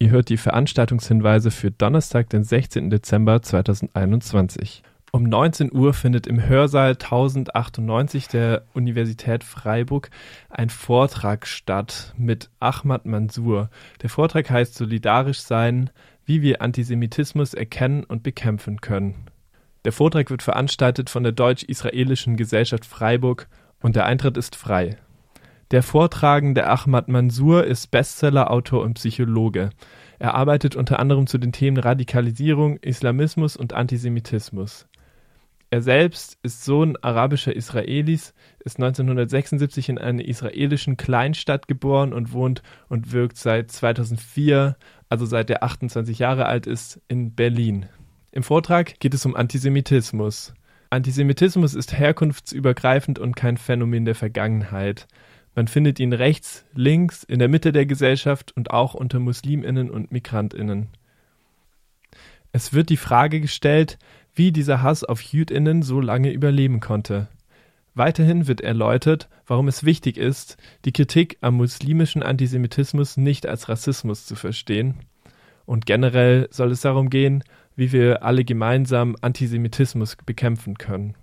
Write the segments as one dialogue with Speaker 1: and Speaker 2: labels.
Speaker 1: Ihr hört die Veranstaltungshinweise für Donnerstag, den 16. Dezember 2021. Um 19 Uhr findet im Hörsaal 1098 der Universität Freiburg ein Vortrag statt mit Ahmad Mansour. Der Vortrag heißt Solidarisch sein, wie wir Antisemitismus erkennen und bekämpfen können. Der Vortrag wird veranstaltet von der Deutsch-Israelischen Gesellschaft Freiburg und der Eintritt ist frei. Der Vortragende Ahmad Mansour ist Bestsellerautor und Psychologe. Er arbeitet unter anderem zu den Themen Radikalisierung, Islamismus und Antisemitismus. Er selbst ist Sohn arabischer Israelis, ist 1976 in einer israelischen Kleinstadt geboren und wohnt und wirkt seit 2004, also seit er 28 Jahre alt ist, in Berlin. Im Vortrag geht es um Antisemitismus. Antisemitismus ist herkunftsübergreifend und kein Phänomen der Vergangenheit. Man findet ihn rechts, links, in der Mitte der Gesellschaft und auch unter Musliminnen und Migrantinnen. Es wird die Frage gestellt, wie dieser Hass auf Jüdinnen so lange überleben konnte. Weiterhin wird erläutert, warum es wichtig ist, die Kritik am muslimischen Antisemitismus nicht als Rassismus zu verstehen. Und generell soll es darum gehen, wie wir alle gemeinsam Antisemitismus bekämpfen können.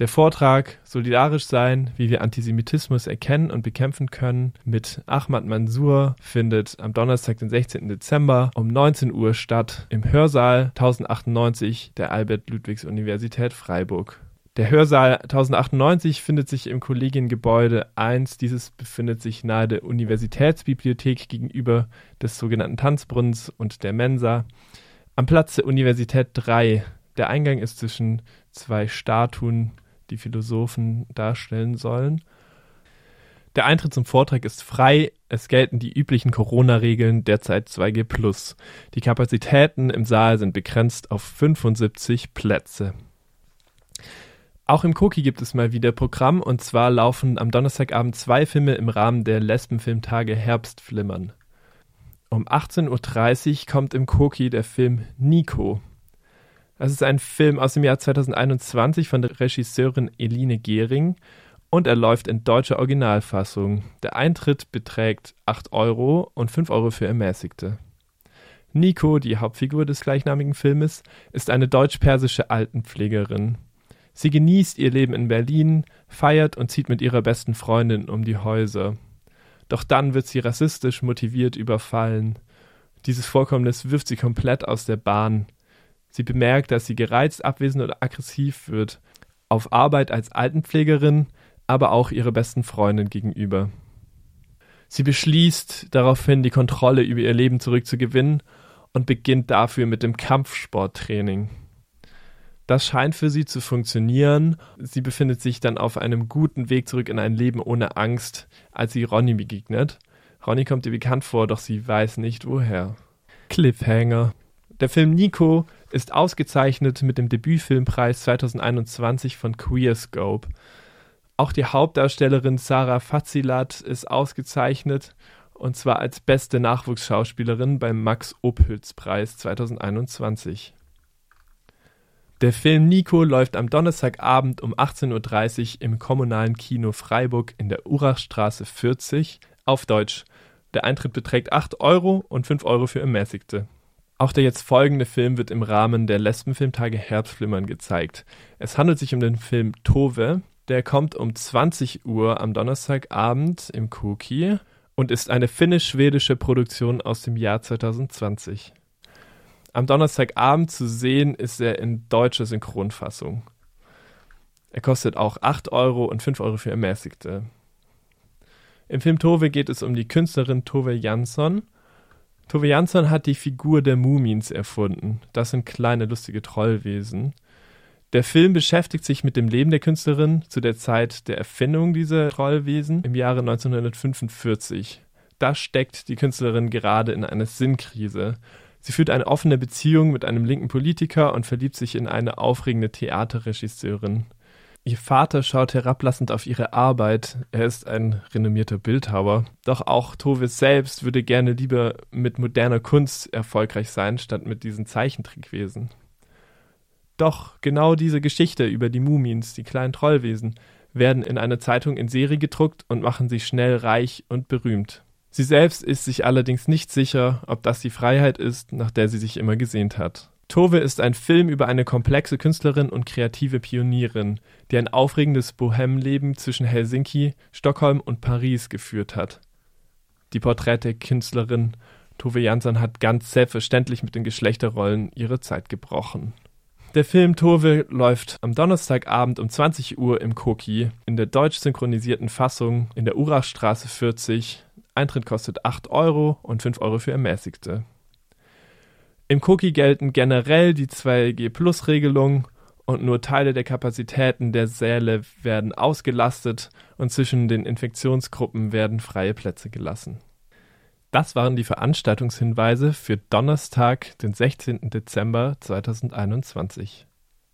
Speaker 1: Der Vortrag Solidarisch sein, wie wir Antisemitismus erkennen und bekämpfen können mit Ahmad Mansour findet am Donnerstag, den 16. Dezember um 19 Uhr statt im Hörsaal 1098 der Albert-Ludwigs-Universität Freiburg. Der Hörsaal 1098 findet sich im Kollegiengebäude 1. Dieses befindet sich nahe der Universitätsbibliothek gegenüber des sogenannten Tanzbrunnens und der Mensa. Am Platz der Universität 3. Der Eingang ist zwischen zwei Statuen die Philosophen darstellen sollen. Der Eintritt zum Vortrag ist frei. Es gelten die üblichen Corona-Regeln, derzeit 2G+. Die Kapazitäten im Saal sind begrenzt auf 75 Plätze. Auch im Koki gibt es mal wieder Programm und zwar laufen am Donnerstagabend zwei Filme im Rahmen der Lesbenfilmtage Herbstflimmern. Um 18.30 Uhr kommt im Koki der Film Nico. Das ist ein Film aus dem Jahr 2021 von der Regisseurin Eline Gehring und er läuft in deutscher Originalfassung. Der Eintritt beträgt 8 Euro und 5 Euro für Ermäßigte. Nico, die Hauptfigur des gleichnamigen Filmes, ist eine deutsch-persische Altenpflegerin. Sie genießt ihr Leben in Berlin, feiert und zieht mit ihrer besten Freundin um die Häuser. Doch dann wird sie rassistisch motiviert überfallen. Dieses Vorkommnis wirft sie komplett aus der Bahn. Sie bemerkt, dass sie gereizt, abwesend oder aggressiv wird, auf Arbeit als Altenpflegerin, aber auch ihrer besten Freundin gegenüber. Sie beschließt daraufhin, die Kontrolle über ihr Leben zurückzugewinnen und beginnt dafür mit dem Kampfsporttraining. Das scheint für sie zu funktionieren. Sie befindet sich dann auf einem guten Weg zurück in ein Leben ohne Angst, als sie Ronny begegnet. Ronny kommt ihr bekannt vor, doch sie weiß nicht woher. Cliffhanger. Der Film Nico ist ausgezeichnet mit dem Debütfilmpreis 2021 von Queerscope. Auch die Hauptdarstellerin Sarah Fazilat ist ausgezeichnet und zwar als beste Nachwuchsschauspielerin beim Max Ophüls Preis 2021. Der Film Nico läuft am Donnerstagabend um 18.30 Uhr im kommunalen Kino Freiburg in der Urachstraße 40 auf Deutsch. Der Eintritt beträgt 8 Euro und 5 Euro für Ermäßigte. Auch der jetzt folgende Film wird im Rahmen der Lesbenfilmtage Herbstflimmern gezeigt. Es handelt sich um den Film Tove. Der kommt um 20 Uhr am Donnerstagabend im Koki und ist eine finnisch-schwedische Produktion aus dem Jahr 2020. Am Donnerstagabend zu sehen ist er in deutscher Synchronfassung. Er kostet auch 8 Euro und 5 Euro für Ermäßigte. Im Film Tove geht es um die Künstlerin Tove Jansson Tove Jansson hat die Figur der Mumins erfunden. Das sind kleine lustige Trollwesen. Der Film beschäftigt sich mit dem Leben der Künstlerin zu der Zeit der Erfindung dieser Trollwesen im Jahre 1945. Da steckt die Künstlerin gerade in einer Sinnkrise. Sie führt eine offene Beziehung mit einem linken Politiker und verliebt sich in eine aufregende Theaterregisseurin. Ihr Vater schaut herablassend auf ihre Arbeit. Er ist ein renommierter Bildhauer. Doch auch Tove selbst würde gerne lieber mit moderner Kunst erfolgreich sein, statt mit diesen Zeichentrickwesen. Doch genau diese Geschichte über die Mumins, die kleinen Trollwesen, werden in einer Zeitung in Serie gedruckt und machen sie schnell reich und berühmt. Sie selbst ist sich allerdings nicht sicher, ob das die Freiheit ist, nach der sie sich immer gesehnt hat. Tove ist ein Film über eine komplexe Künstlerin und kreative Pionierin, die ein aufregendes Bohemleben zwischen Helsinki, Stockholm und Paris geführt hat. Die Porträte Künstlerin Tove Jansson hat ganz selbstverständlich mit den Geschlechterrollen ihrer Zeit gebrochen. Der Film Tove läuft am Donnerstagabend um 20 Uhr im Koki in der deutsch synchronisierten Fassung in der Urachstraße 40. Eintritt kostet 8 Euro und 5 Euro für Ermäßigte. Im Koki gelten generell die 2G-Plus-Regelung und nur Teile der Kapazitäten der Säle werden ausgelastet und zwischen den Infektionsgruppen werden freie Plätze gelassen. Das waren die Veranstaltungshinweise für Donnerstag, den 16. Dezember 2021.